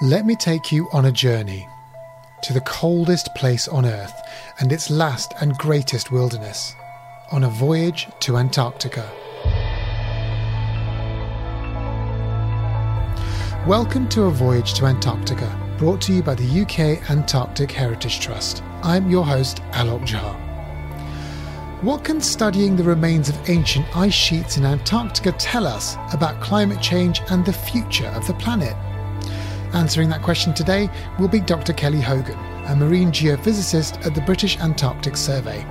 Let me take you on a journey to the coldest place on Earth and its last and greatest wilderness, on a voyage to Antarctica. Welcome to A Voyage to Antarctica, brought to you by the UK Antarctic Heritage Trust. I'm your host, Alok Jha. What can studying the remains of ancient ice sheets in Antarctica tell us about climate change and the future of the planet? Answering that question today will be Dr. Kelly Hogan, a marine geophysicist at the British Antarctic Survey.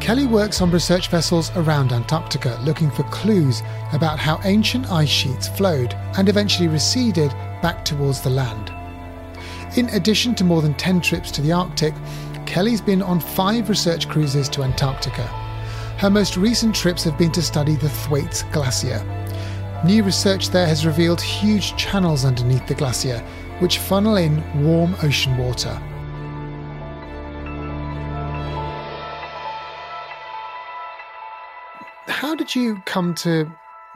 Kelly works on research vessels around Antarctica looking for clues about how ancient ice sheets flowed and eventually receded back towards the land. In addition to more than 10 trips to the Arctic, Kelly's been on five research cruises to Antarctica. Her most recent trips have been to study the Thwaites Glacier, New research there has revealed huge channels underneath the glacier, which funnel in warm ocean water. How did you come to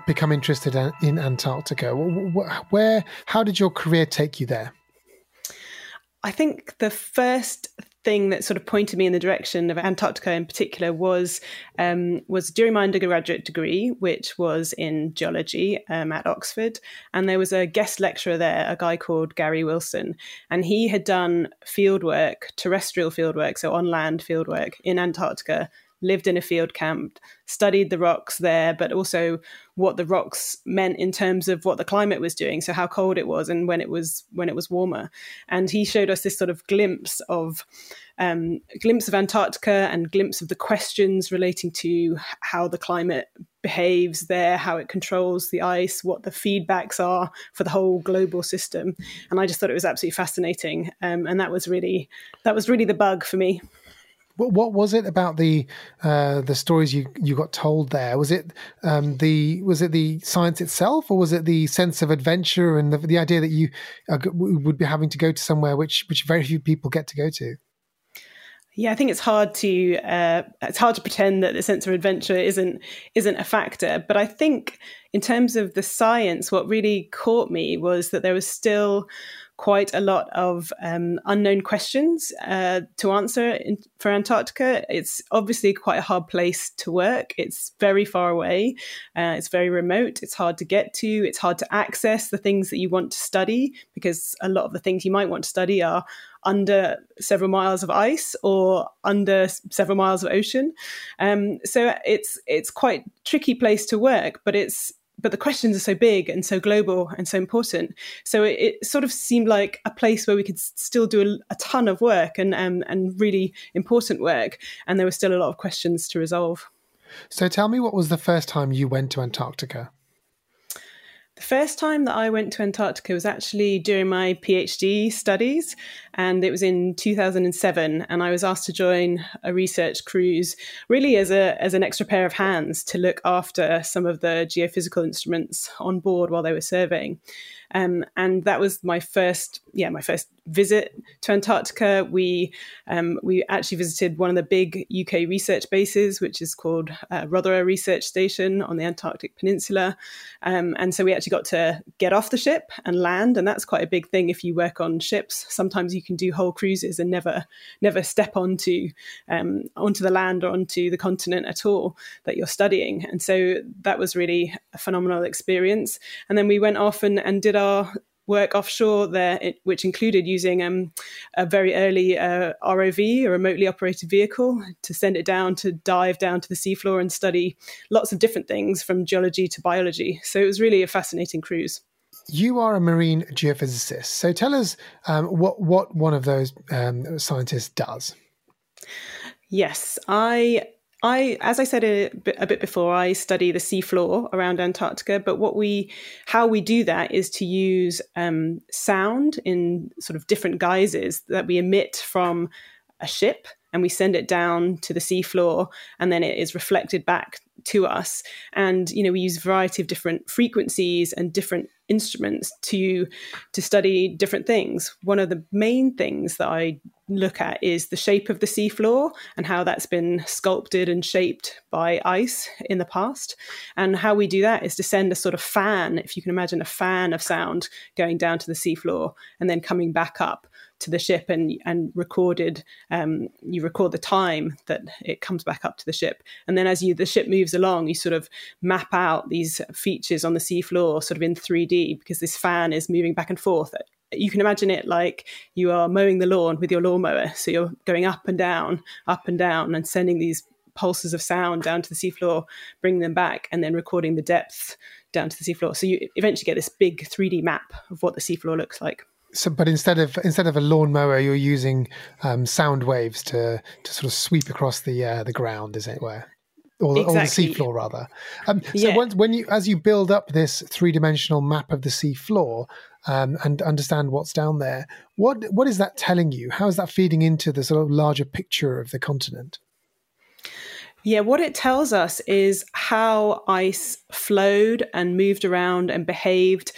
become interested in Antarctica? Where, how did your career take you there? I think the first thing that sort of pointed me in the direction of Antarctica in particular was um, was during my undergraduate degree, which was in geology um, at Oxford, and there was a guest lecturer there, a guy called Gary Wilson, and he had done fieldwork, terrestrial fieldwork, so on land fieldwork in Antarctica lived in a field camp, studied the rocks there, but also what the rocks meant in terms of what the climate was doing. So how cold it was and when it was when it was warmer. And he showed us this sort of glimpse of um, glimpse of Antarctica and glimpse of the questions relating to how the climate behaves there, how it controls the ice, what the feedbacks are for the whole global system. And I just thought it was absolutely fascinating. Um, and that was really that was really the bug for me. What, what was it about the uh, the stories you, you got told there? Was it um, the was it the science itself, or was it the sense of adventure and the, the idea that you uh, would be having to go to somewhere which which very few people get to go to? Yeah, I think it's hard to uh, it's hard to pretend that the sense of adventure isn't isn't a factor. But I think in terms of the science, what really caught me was that there was still quite a lot of um, unknown questions uh, to answer in, for Antarctica. It's obviously quite a hard place to work. It's very far away. Uh, it's very remote. It's hard to get to. It's hard to access the things that you want to study because a lot of the things you might want to study are under several miles of ice or under several miles of ocean. Um, so it's it's quite tricky place to work, but it's but the questions are so big and so global and so important. So it, it sort of seemed like a place where we could still do a, a ton of work and um, and really important work, and there were still a lot of questions to resolve. So tell me, what was the first time you went to Antarctica? The first time that I went to Antarctica was actually during my PhD studies, and it was in 2007. And I was asked to join a research cruise, really as a as an extra pair of hands to look after some of the geophysical instruments on board while they were surveying. Um, and that was my first, yeah, my first visit to Antarctica. We um, we actually visited one of the big UK research bases, which is called uh, Rothera Research Station on the Antarctic Peninsula. Um, and so we actually got to get off the ship and land, and that's quite a big thing if you work on ships. Sometimes you can do whole cruises and never never step onto um, onto the land or onto the continent at all that you're studying. And so that was really a phenomenal experience. And then we went off and, and did our work offshore there, it, which included using um, a very early uh, ROV, a remotely operated vehicle, to send it down to dive down to the seafloor and study lots of different things from geology to biology. So it was really a fascinating cruise. You are a marine geophysicist. So tell us um, what, what one of those um, scientists does. Yes, I I, as I said a bit, a bit, before, I study the seafloor around Antarctica. But what we, how we do that is to use um, sound in sort of different guises that we emit from a ship, and we send it down to the seafloor, and then it is reflected back to us. And you know, we use a variety of different frequencies and different instruments to to study different things. One of the main things that I look at is the shape of the seafloor and how that's been sculpted and shaped by ice in the past. And how we do that is to send a sort of fan, if you can imagine a fan of sound going down to the seafloor and then coming back up to the ship and and recorded um, you record the time that it comes back up to the ship and then as you the ship moves along you sort of map out these features on the seafloor sort of in 3D because this fan is moving back and forth you can imagine it like you are mowing the lawn with your lawnmower. So you're going up and down, up and down, and sending these pulses of sound down to the seafloor, bringing them back, and then recording the depth down to the seafloor. So you eventually get this big 3D map of what the seafloor looks like. So, but instead of instead of a lawnmower, you're using um, sound waves to to sort of sweep across the uh, the ground, as it were or, exactly. or the seafloor rather. Um, so yeah. once, when you as you build up this three dimensional map of the seafloor um, and understand what's down there, what what is that telling you? How is that feeding into the sort of larger picture of the continent? Yeah, what it tells us is how ice flowed and moved around and behaved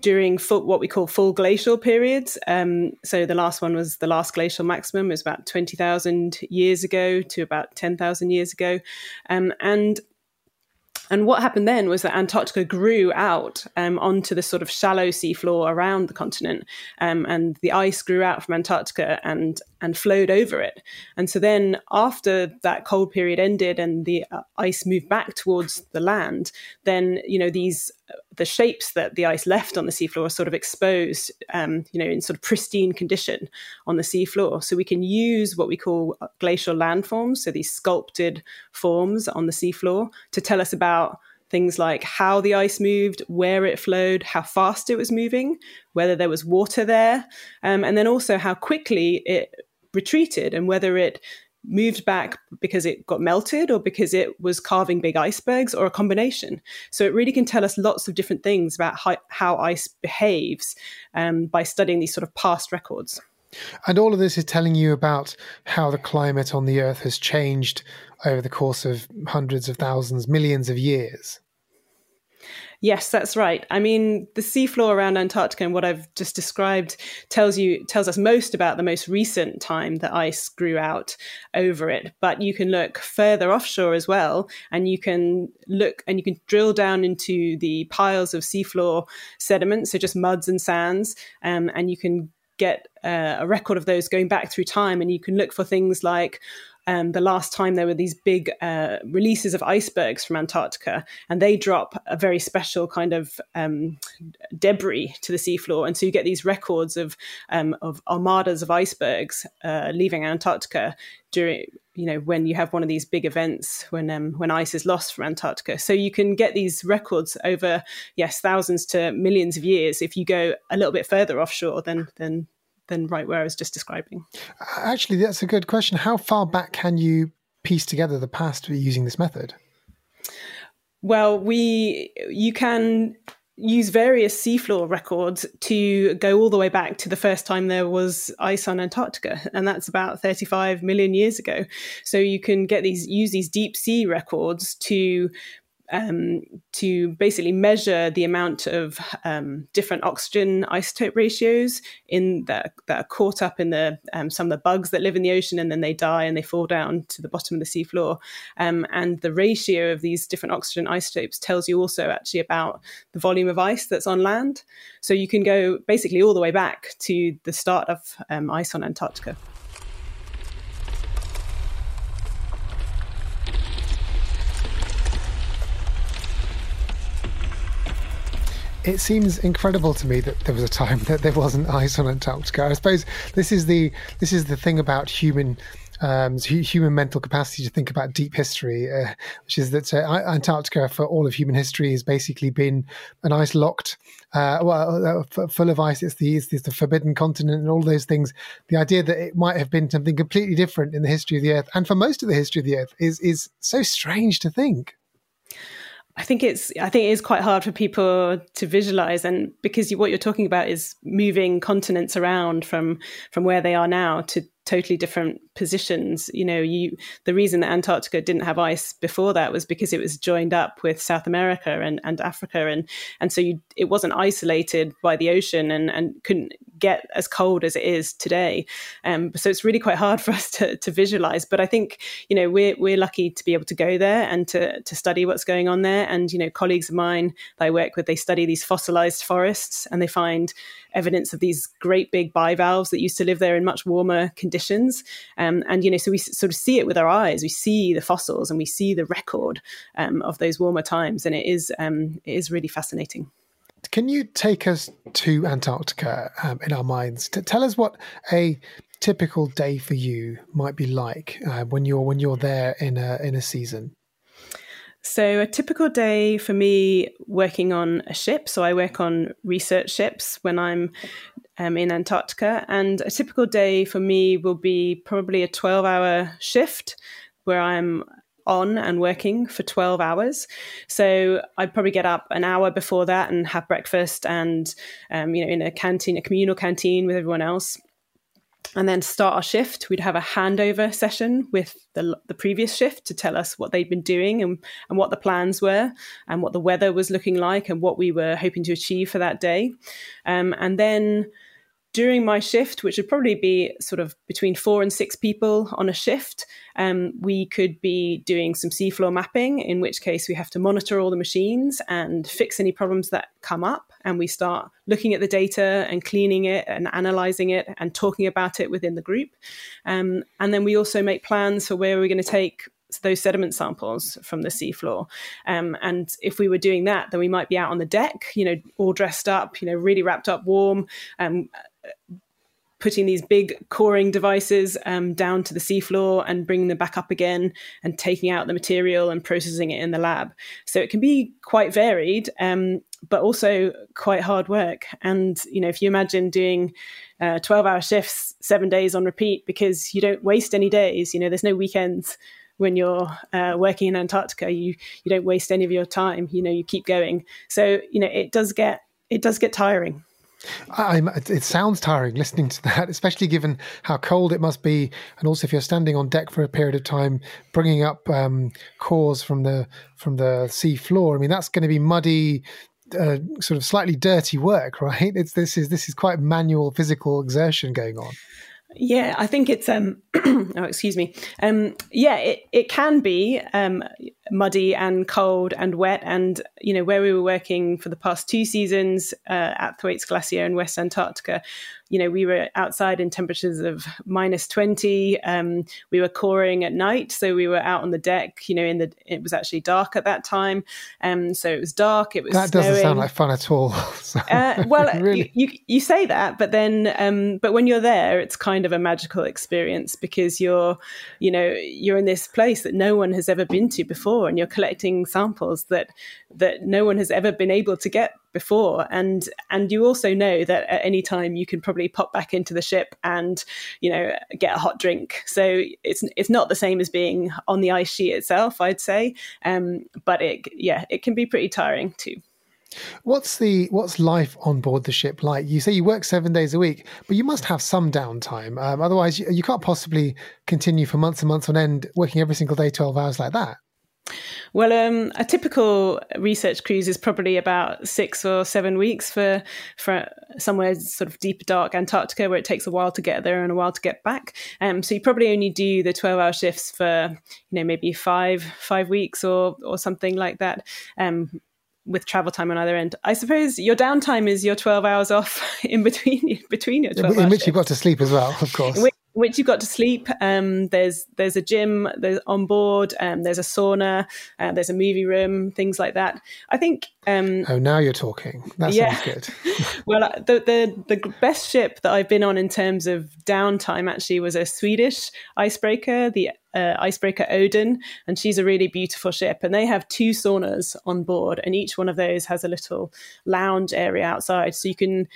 during full, what we call full glacial periods. Um, so the last one was the last glacial maximum, it was about 20,000 years ago to about 10,000 years ago. Um, and and what happened then was that Antarctica grew out um, onto the sort of shallow seafloor around the continent, um, and the ice grew out from Antarctica and and flowed over it. And so then, after that cold period ended and the uh, ice moved back towards the land, then you know these the shapes that the ice left on the seafloor are sort of exposed, um, you know, in sort of pristine condition on the seafloor. So we can use what we call glacial landforms, so these sculpted forms on the seafloor, to tell us about things like how the ice moved, where it flowed, how fast it was moving, whether there was water there, um, and then also how quickly it retreated and whether it moved back because it got melted or because it was calving big icebergs or a combination. So it really can tell us lots of different things about how, how ice behaves um, by studying these sort of past records. And all of this is telling you about how the climate on the Earth has changed over the course of hundreds of thousands, millions of years. Yes, that's right. I mean, the seafloor around Antarctica and what I've just described tells you tells us most about the most recent time that ice grew out over it. But you can look further offshore as well, and you can look and you can drill down into the piles of seafloor sediment, so just muds and sands, um, and you can get uh, a record of those going back through time, and you can look for things like um, the last time there were these big uh, releases of icebergs from Antarctica, and they drop a very special kind of um, debris to the seafloor, and so you get these records of um, of armadas of icebergs uh, leaving Antarctica during you know when you have one of these big events when um, when ice is lost from Antarctica. So you can get these records over yes thousands to millions of years if you go a little bit further offshore than than than right where I was just describing. Actually, that's a good question. How far back can you piece together the past using this method? Well, we you can use various seafloor records to go all the way back to the first time there was ice on Antarctica, and that's about 35 million years ago. So you can get these use these deep sea records to um, to basically measure the amount of um, different oxygen isotope ratios in that, that are caught up in the um, some of the bugs that live in the ocean and then they die and they fall down to the bottom of the seafloor. Um, and the ratio of these different oxygen isotopes tells you also actually about the volume of ice that's on land. So you can go basically all the way back to the start of um, ice on Antarctica. It seems incredible to me that there was a time that there wasn't ice on Antarctica. I suppose this is the this is the thing about human um, human mental capacity to think about deep history, uh, which is that uh, Antarctica, for all of human history, has basically been an ice locked, uh, well, uh, full of ice. It's the, it's the forbidden continent and all those things. The idea that it might have been something completely different in the history of the Earth, and for most of the history of the Earth, is is so strange to think. I think it's I think it is quite hard for people to visualize, and because you, what you're talking about is moving continents around from from where they are now to totally different positions. You know, you the reason that Antarctica didn't have ice before that was because it was joined up with South America and, and Africa, and and so you, it wasn't isolated by the ocean and and couldn't get as cold as it is today. Um, so it's really quite hard for us to, to visualize. But I think you know we're we're lucky to be able to go there and to to study what's going on there. And you know, colleagues of mine that I work with, they study these fossilized forests and they find evidence of these great big bivalves that used to live there in much warmer conditions. Um, and you know, so we sort of see it with our eyes. We see the fossils and we see the record um, of those warmer times, and it is um, it is really fascinating. Can you take us to Antarctica um, in our minds? Tell us what a typical day for you might be like uh, when you're when you're there in a in a season. So, a typical day for me working on a ship. So, I work on research ships when I'm um, in Antarctica. And a typical day for me will be probably a 12 hour shift where I'm on and working for 12 hours. So I'd probably get up an hour before that and have breakfast and, um, you know, in a canteen, a communal canteen with everyone else. And then start our shift. We'd have a handover session with the, the previous shift to tell us what they'd been doing and, and what the plans were and what the weather was looking like and what we were hoping to achieve for that day. Um, and then during my shift, which would probably be sort of between four and six people on a shift, um, we could be doing some seafloor mapping, in which case we have to monitor all the machines and fix any problems that come up. And we start looking at the data and cleaning it and analyzing it and talking about it within the group. Um, and then we also make plans for where we're going to take those sediment samples from the seafloor. Um, and if we were doing that, then we might be out on the deck, you know, all dressed up, you know, really wrapped up warm, um, putting these big coring devices um, down to the seafloor and bringing them back up again and taking out the material and processing it in the lab. So it can be quite varied, um, but also quite hard work. And, you know, if you imagine doing uh, 12 hour shifts, seven days on repeat, because you don't waste any days, you know, there's no weekends when you're uh, working in Antarctica, you you don't waste any of your time. You know, you keep going. So you know, it does get it does get tiring. I'm, it sounds tiring listening to that, especially given how cold it must be, and also if you're standing on deck for a period of time, bringing up um, cores from the from the sea floor. I mean, that's going to be muddy, uh, sort of slightly dirty work, right? It's this is this is quite manual physical exertion going on. Yeah, I think it's um oh excuse me. Um yeah, it, it can be um muddy and cold and wet and you know where we were working for the past two seasons uh, at Thwaites Glacier in West Antarctica you know, we were outside in temperatures of minus 20. Um, we were coring at night. So we were out on the deck, you know, in the, it was actually dark at that time. Um, so it was dark. It was That snowing. doesn't sound like fun at all. so, uh, well, really? you, you, you, say that, but then, um, but when you're there, it's kind of a magical experience because you're, you know, you're in this place that no one has ever been to before and you're collecting samples that, that no one has ever been able to get before and and you also know that at any time you can probably pop back into the ship and you know get a hot drink so it's it's not the same as being on the ice sheet itself i'd say um, but it yeah it can be pretty tiring too What's the what's life on board the ship like? You say you work seven days a week, but you must have some downtime. Um, otherwise, you, you can't possibly continue for months and months on end working every single day, twelve hours like that. Well, um, a typical research cruise is probably about six or seven weeks for for somewhere sort of deep, dark Antarctica, where it takes a while to get there and a while to get back. Um, so you probably only do the twelve hour shifts for you know maybe five five weeks or or something like that. Um, with travel time on either end. I suppose your downtime is your 12 hours off in between between your 12 In which you've got to sleep as well, of course which you've got to sleep. Um, there's there's a gym there's on board. Um, there's a sauna. Uh, there's a movie room. Things like that. I think. Um, oh, now you're talking. That yeah. sounds good. well, uh, the, the the best ship that I've been on in terms of downtime actually was a Swedish icebreaker, the uh, icebreaker Odin, and she's a really beautiful ship. And they have two saunas on board, and each one of those has a little lounge area outside, so you can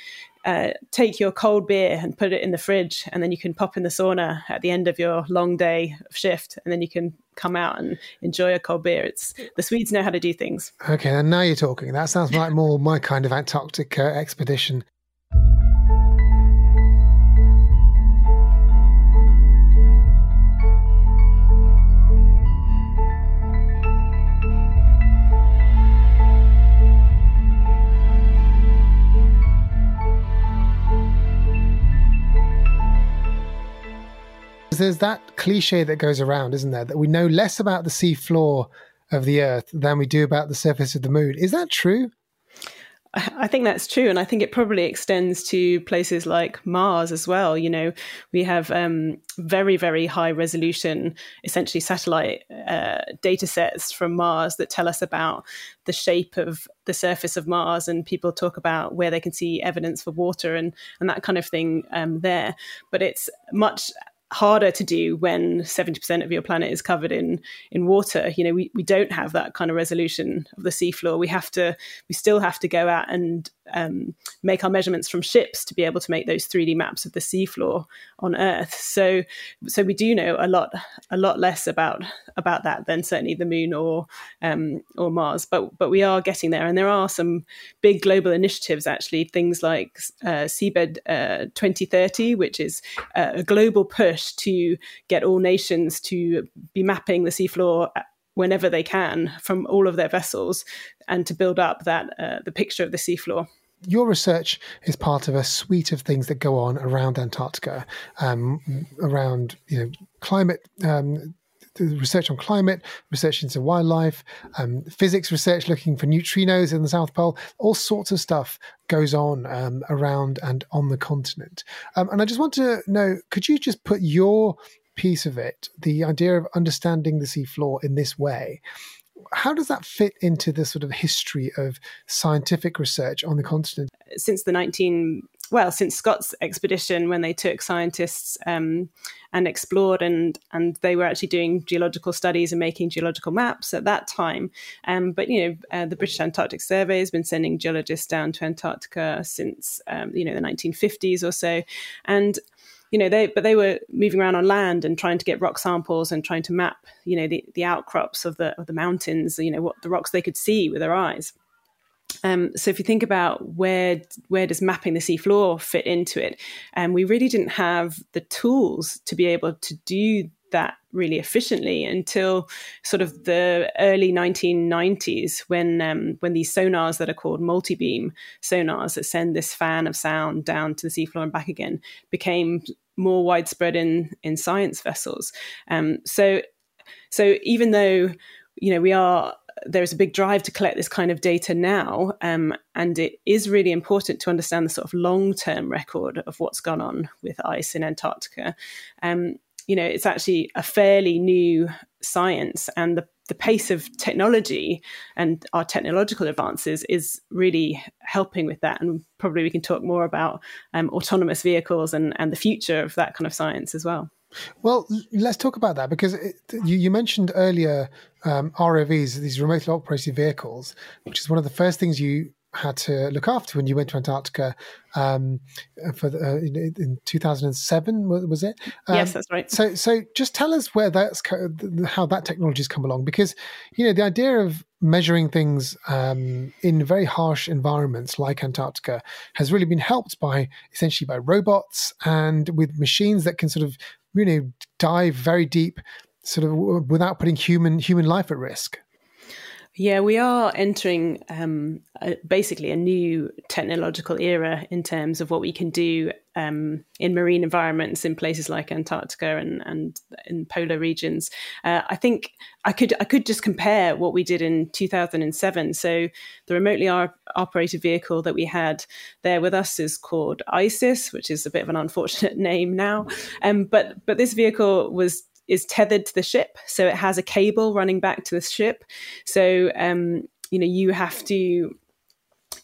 uh, take your cold beer and put it in the fridge, and then you can pop in the sauna at the end of your long day of shift, and then you can come out and enjoy a cold beer. It's the Swedes know how to do things. Okay, and now you're talking. That sounds like more my kind of Antarctic uh, expedition. There's that cliche that goes around, isn't there, that we know less about the sea floor of the Earth than we do about the surface of the moon. Is that true? I think that's true, and I think it probably extends to places like Mars as well. You know, we have um, very, very high resolution, essentially satellite uh, data sets from Mars that tell us about the shape of the surface of Mars, and people talk about where they can see evidence for water and and that kind of thing um, there. But it's much harder to do when 70% of your planet is covered in in water you know we, we don't have that kind of resolution of the seafloor we have to we still have to go out and um, make our measurements from ships to be able to make those 3D maps of the seafloor on Earth. So, so we do know a lot, a lot less about about that than certainly the Moon or um, or Mars. But but we are getting there, and there are some big global initiatives actually. Things like uh, Seabed uh, 2030, which is uh, a global push to get all nations to be mapping the seafloor whenever they can from all of their vessels and to build up that uh, the picture of the seafloor your research is part of a suite of things that go on around Antarctica, um, around you know climate. Um, research on climate, research into wildlife, um, physics research looking for neutrinos in the South Pole, all sorts of stuff goes on um, around and on the continent. Um, and I just want to know could you just put your piece of it, the idea of understanding the seafloor in this way, how does that fit into the sort of history of scientific research on the continent? Since the 19 well, since Scott's expedition, when they took scientists um, and explored, and and they were actually doing geological studies and making geological maps at that time. Um, but you know, uh, the British Antarctic Survey has been sending geologists down to Antarctica since um, you know the 1950s or so, and you know they but they were moving around on land and trying to get rock samples and trying to map you know the, the outcrops of the of the mountains you know what the rocks they could see with their eyes um, so if you think about where where does mapping the seafloor fit into it, um, we really didn't have the tools to be able to do that really efficiently until sort of the early 1990s when um, when these sonars that are called multi-beam sonars that send this fan of sound down to the seafloor and back again became more widespread in in science vessels. Um, so so even though you know we are there's a big drive to collect this kind of data now, um, and it is really important to understand the sort of long term record of what's gone on with ice in Antarctica. Um, you know, it's actually a fairly new science, and the, the pace of technology and our technological advances is really helping with that. And probably we can talk more about um, autonomous vehicles and, and the future of that kind of science as well. Well, let's talk about that because it, you, you, mentioned earlier um, ROVs, these remotely operated vehicles, which is one of the first things you had to look after when you went to Antarctica um, for the, uh, in, in, 2007 was it? Um, yes, that's right. So, so just tell us where that's how that technology has come along because you know the idea of measuring things um, in very harsh environments like Antarctica has really been helped by essentially by robots and with machines that can sort of you know dive very deep, sort of without putting human human life at risk. Yeah, we are entering um, a, basically a new technological era in terms of what we can do um, in marine environments in places like Antarctica and, and in polar regions. Uh, I think I could I could just compare what we did in 2007. So the remotely operated vehicle that we had there with us is called ISIS, which is a bit of an unfortunate name now. Um, but but this vehicle was is tethered to the ship, so it has a cable running back to the ship. So um, you know you have to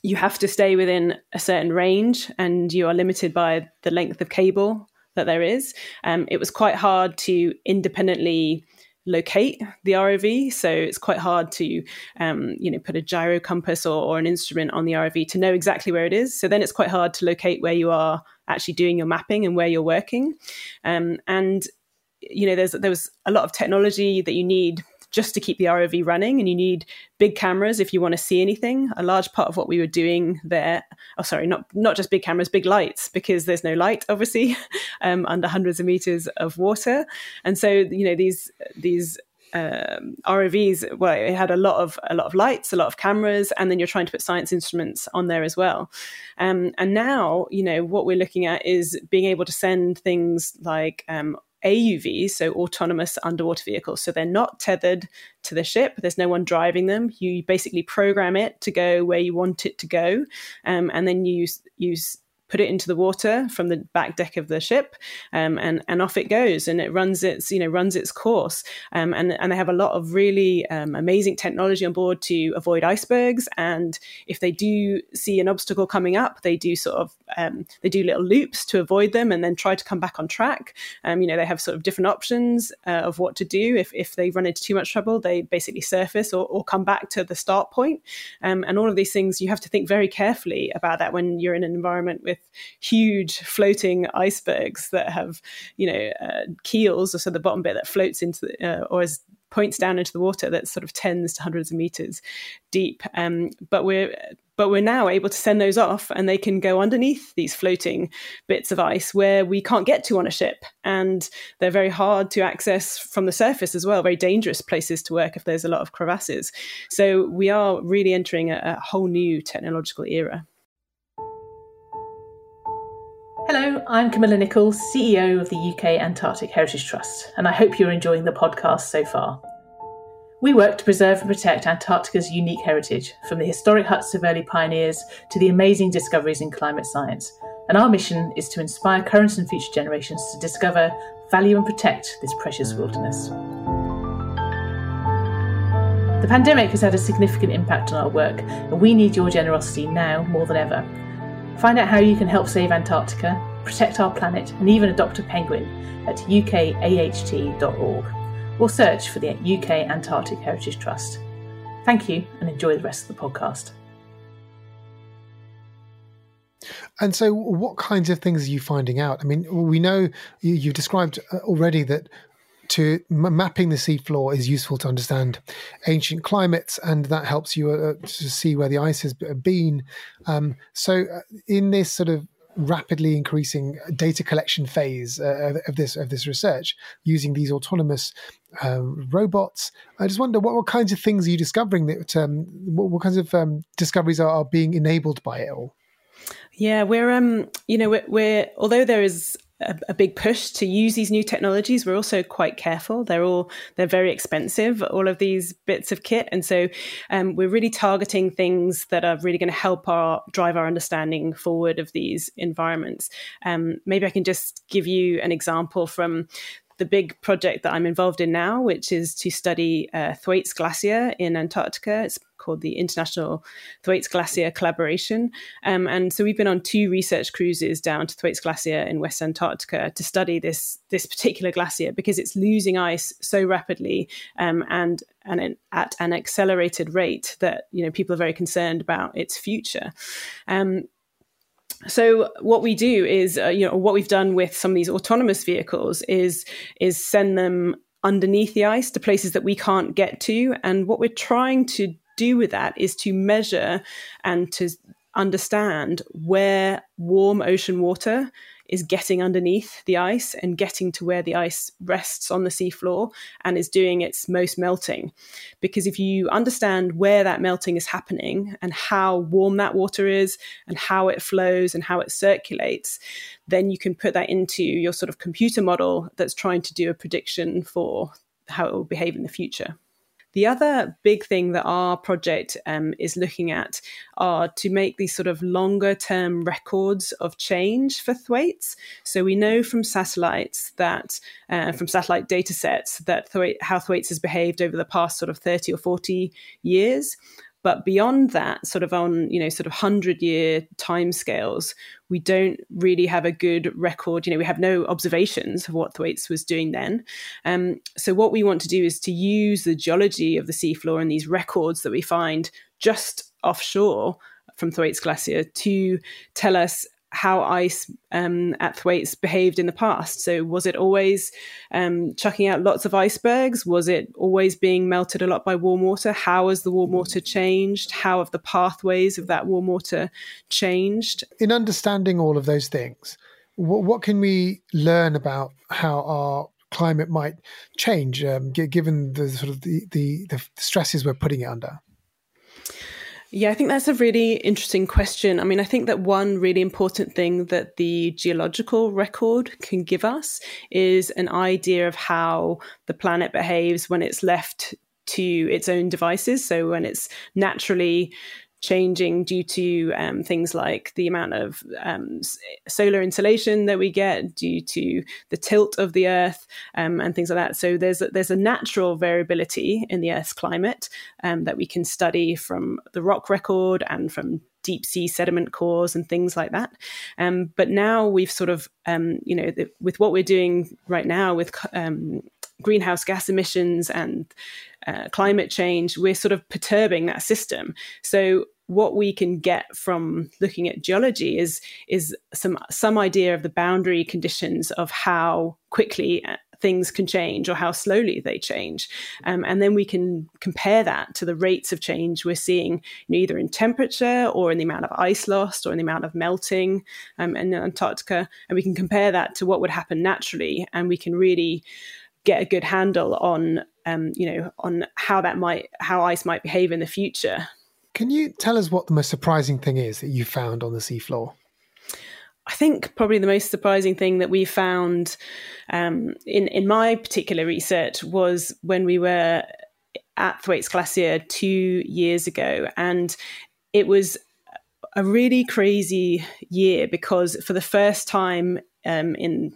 you have to stay within a certain range, and you are limited by the length of cable that there is. Um, it was quite hard to independently locate the ROV. So it's quite hard to, um, you know, put a gyro compass or, or, an instrument on the ROV to know exactly where it is. So then it's quite hard to locate where you are actually doing your mapping and where you're working. Um, and you know, there's there was a lot of technology that you need just to keep the ROV running, and you need big cameras if you want to see anything. A large part of what we were doing there, oh sorry, not not just big cameras, big lights, because there's no light obviously um, under hundreds of meters of water, and so you know these these um, ROVs, well, it had a lot of a lot of lights, a lot of cameras, and then you're trying to put science instruments on there as well. Um, and now, you know, what we're looking at is being able to send things like um, AUVs, so autonomous underwater vehicles. So they're not tethered to the ship. There's no one driving them. You basically program it to go where you want it to go, um, and then you use put it into the water from the back deck of the ship, um, and and off it goes, and it runs its you know runs its course. Um, and and they have a lot of really um, amazing technology on board to avoid icebergs. And if they do see an obstacle coming up, they do sort of um, they do little loops to avoid them, and then try to come back on track. Um, you know they have sort of different options uh, of what to do if if they run into too much trouble. They basically surface or, or come back to the start point. And all of these things you have to think very carefully about that when you're in an environment with with huge floating icebergs that have, you know, uh, keels, or so the bottom bit that floats into the, uh, or is points down into the water that's sort of tens to hundreds of meters deep. Um, but we're but we're now able to send those off and they can go underneath these floating bits of ice where we can't get to on a ship. And they're very hard to access from the surface as well very dangerous places to work if there's a lot of crevasses. So we are really entering a, a whole new technological era Hello, I'm Camilla Nichols, CEO of the UK Antarctic Heritage Trust, and I hope you're enjoying the podcast so far. We work to preserve and protect Antarctica's unique heritage, from the historic huts of early pioneers to the amazing discoveries in climate science. And our mission is to inspire current and future generations to discover, value, and protect this precious wilderness. The pandemic has had a significant impact on our work, and we need your generosity now more than ever. Find out how you can help save Antarctica, protect our planet, and even adopt a penguin at ukaht.org or search for the UK Antarctic Heritage Trust. Thank you and enjoy the rest of the podcast. And so, what kinds of things are you finding out? I mean, we know you, have described uh, already that to m- mapping the seafloor is useful to understand ancient climates, and that helps you uh, to see where the ice has been. Um, so, uh, in this sort of rapidly increasing data collection phase uh, of this of this research using these autonomous um, robots. I just wonder what, what kinds of things are you discovering that um, what, what, kinds of um, discoveries are, are, being enabled by it all. Yeah, we're um, you know, we're, we're although there is a, a, big push to use these new technologies. We're also quite careful. They're all they're very expensive. All of these bits of kit, and so um, we're really targeting things that are really going to help our drive our understanding forward of these environments. Um, maybe I can just give you an example from the big project that I'm involved in now, which is to study uh, Thwaites Glacier in Antarctica. It's called the International Thwaites Glacier Collaboration. Um, and so we've been on two research cruises down to Thwaites Glacier in West Antarctica to study this this particular glacier because it's losing ice so rapidly um, and and at an accelerated rate that you know people are very concerned about its future. Um, so what we do is, uh, you know, what we've done with some of these autonomous vehicles is is send them underneath the ice to places that we can't get to, and what we're trying to do with that is to measure and to understand where warm ocean water is getting underneath the ice and getting to where the ice rests on the seafloor and is doing its most melting. Because if you understand where that melting is happening and how warm that water is and how it flows and how it circulates, then you can put that into your sort of computer model that's trying to do a prediction for how it will behave in the future. The other big thing that our project um, is looking at are to make these sort of longer term records of change for Thwaites. So we know from satellites that, uh, from satellite data sets, that how Thwaites has behaved over the past sort of 30 or 40 years. But beyond that, sort of on, you know, sort of 100 year timescales, we don't really have a good record. You know, we have no observations of what Thwaites was doing then. Um, so, what we want to do is to use the geology of the seafloor and these records that we find just offshore from Thwaites Glacier to tell us how ice um, at Thwaites behaved in the past. So, was it always um, chucking out lots of icebergs? Was it always being melted a lot by warm water? How has the warm water changed? How have the pathways of that warm water changed? In understanding all of those things, what, what can we learn about how our climate might change, um, given the sort of the, the, the stresses we're putting it under? Yeah, I think that's a really interesting question. I mean, I think that one really important thing that the geological record can give us is an idea of how the planet behaves when it's left to its own devices. So when it's naturally changing due to um, things like the amount of um, solar insolation that we get due to the tilt of the Earth um, and things like that. So there's a, there's a natural variability in the Earth's climate um, that we can study from the rock record and from deep sea sediment cores and things like that. Um, but now we've sort of, um, you know, the, with what we're doing right now with greenhouse gas emissions and uh, climate change, we're sort of perturbing that system. So what we can get from looking at geology is is some some idea of the boundary conditions of how quickly uh, things can change or how slowly they change. Um, and then we can compare that to the rates of change we're seeing you know, either in temperature or in the amount of ice lost or in the amount of melting um, in Antarctica. And we can compare that to what would happen naturally. And we can really get a good handle on um, you know on how that might how ice might behave in the future. Can you tell us what the most surprising thing is that you found on the seafloor? I think probably the most surprising thing that we found um, in in my particular research was when we were at Thwaites Glacier two years ago, and it was a really crazy year because for the first time um, in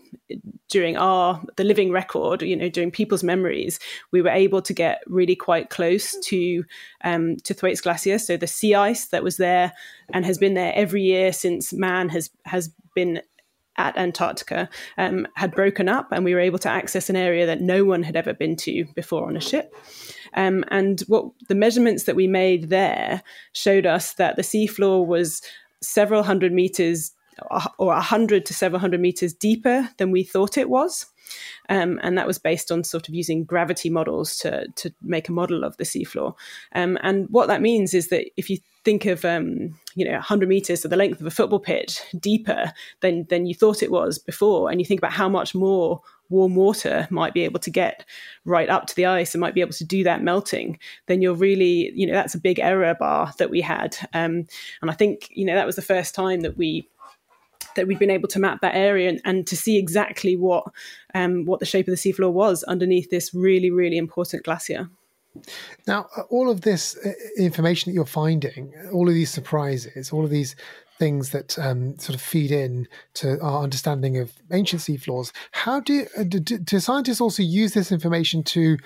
during our the living record, you know, during people's memories, we were able to get really quite close to um, to Thwaites Glacier. So the sea ice that was there and has been there every year since man has has been at Antarctica um, had broken up, and we were able to access an area that no one had ever been to before on a ship. Um, and what the measurements that we made there showed us that the seafloor was several hundred meters or 100 to several hundred meters deeper than we thought it was. Um, and that was based on sort of using gravity models to, to make a model of the seafloor. Um, and what that means is that if you think of um, you know 100 meters, so the length of a football pitch, deeper than than you thought it was before, and you think about how much more warm water might be able to get right up to the ice and might be able to do that melting, then you're really you know that's a big error bar that we had. Um, and I think you know that was the first time that we that we'd been able to map that area and, and to see exactly what um, what the shape of the seafloor was underneath this really really important glacier. Now, uh, all of this uh, information that you're finding, all of these surprises, all of these things that um, sort of feed in to our understanding of ancient seafloors, how do, uh, do, do scientists also use this information to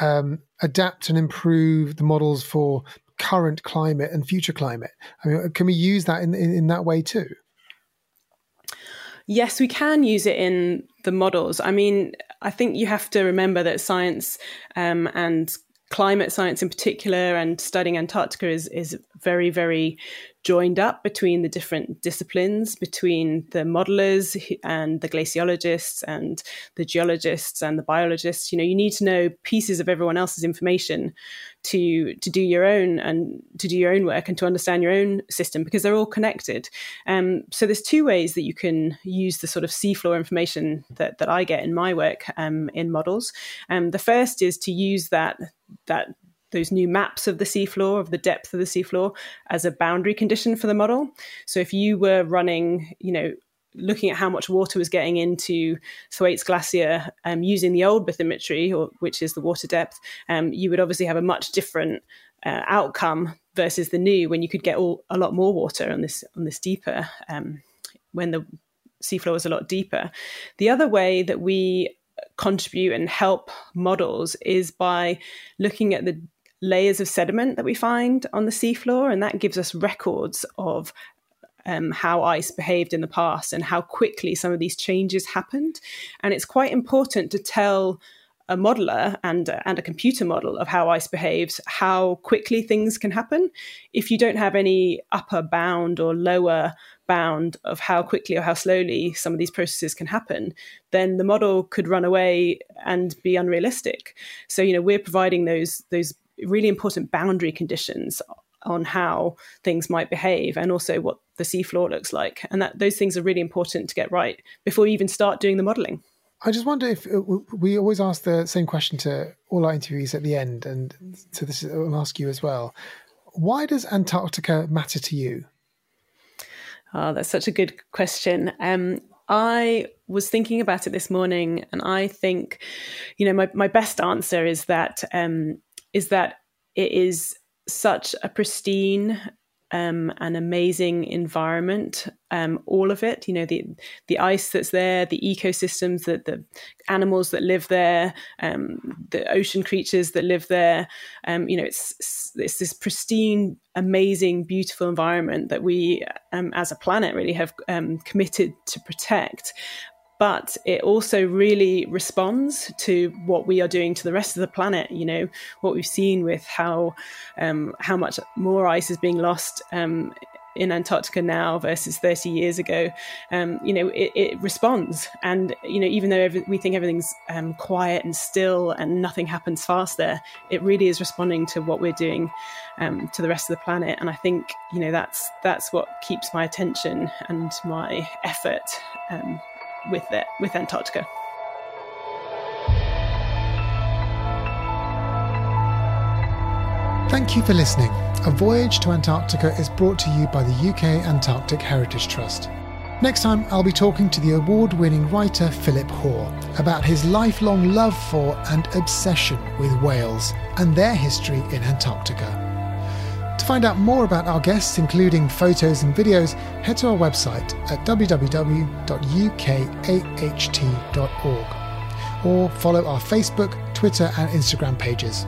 um, adapt and improve the models for current climate and future climate? I mean, can we use that in, in, in that way too? Yes, we can use it in the models. I mean, I think you have to remember that science um, and climate science in particular and studying Antarctica is, is very, very joined up between the different disciplines, between the modelers and the glaciologists and the geologists and the biologists. You know, you need to know pieces of everyone else's information to to do your own and to do your own work and to understand your own system because they're all connected. Um, so there's two ways that you can use the sort of seafloor information that that I get in my work um, in models. Um, the first is to use that that those new maps of the seafloor, of the depth of the seafloor, as a boundary condition for the model. So if you were running, you know, looking at how much water was getting into Thwaites Glacier um, using the old bathymetry, or, which is the water depth, um, you would obviously have a much different uh, outcome versus the new when you could get all, a lot more water on this on this deeper um, when the seafloor was a lot deeper. The other way that we contribute and help models is by looking at the layers of sediment that we find on the seafloor, and that gives us records of um, how ice behaved in the past and how quickly some of these changes happened. And it's quite important to tell a modeler and and a computer model of how ice behaves, how quickly things can happen. If you don't have any upper bound or lower bound of how quickly or how slowly some of these processes can happen, then the model could run away and be unrealistic. So you know we're providing those those really important boundary conditions on how things might behave and also what the seafloor looks like. And that those things are really important to get right before you even start doing the modeling. I just wonder if uh, we always ask the same question to all our interviews at the end, and so this is, I'll ask you as well. Why does Antarctica matter to you? Oh, that's such a good question. Um, I was thinking about it this morning, and I think, you know, my, my best answer is that um, is that it is such a pristine um, an amazing environment. Um, all of it, you know, the the ice that's there, the ecosystems, that the animals that live there, um, the ocean creatures that live there. Um, you know, it's it's this pristine, amazing, beautiful environment that we, um, as a planet, really have um, committed to protect but it also really responds to what we are doing to the rest of the planet. You know what we've seen with how um, how much more ice is being lost um, in Antarctica now versus 30 years ago. Um, you know it, it, responds, and you know even though every, we think everything's um, quiet and still and nothing happens fast there, it really is responding to what we're doing um, to the rest of the planet. And I think you know that's that's what keeps my attention and my effort um, with it, with Antarctica. Thank you for listening. A Voyage to Antarctica is brought to you by the UK Antarctic Heritage Trust. Next time, I'll be talking to the award winning writer Philip Hoare about his lifelong love for and obsession with whales and their history in Antarctica. Find out more about our guests, including photos and videos, head to our website at www.ukaht.org or follow our Facebook, Twitter, and Instagram pages.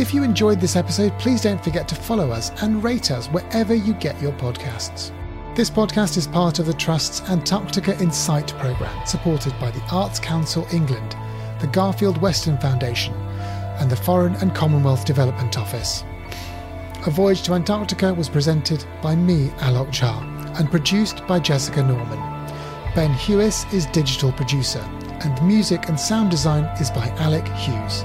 If you enjoyed this episode, please don't forget to follow us and rate us wherever you get your podcasts. This podcast is part of the Trust's Antarctica Insight programme, supported by the Arts Council England, the Garfield Weston Foundation, and the Foreign and Commonwealth Development Office. A Voyage to Antarctica was presented by me, Alok Jha, and produced by Jessica Norman. Ben Hewis is digital producer, and music and sound design is by Alec Hughes.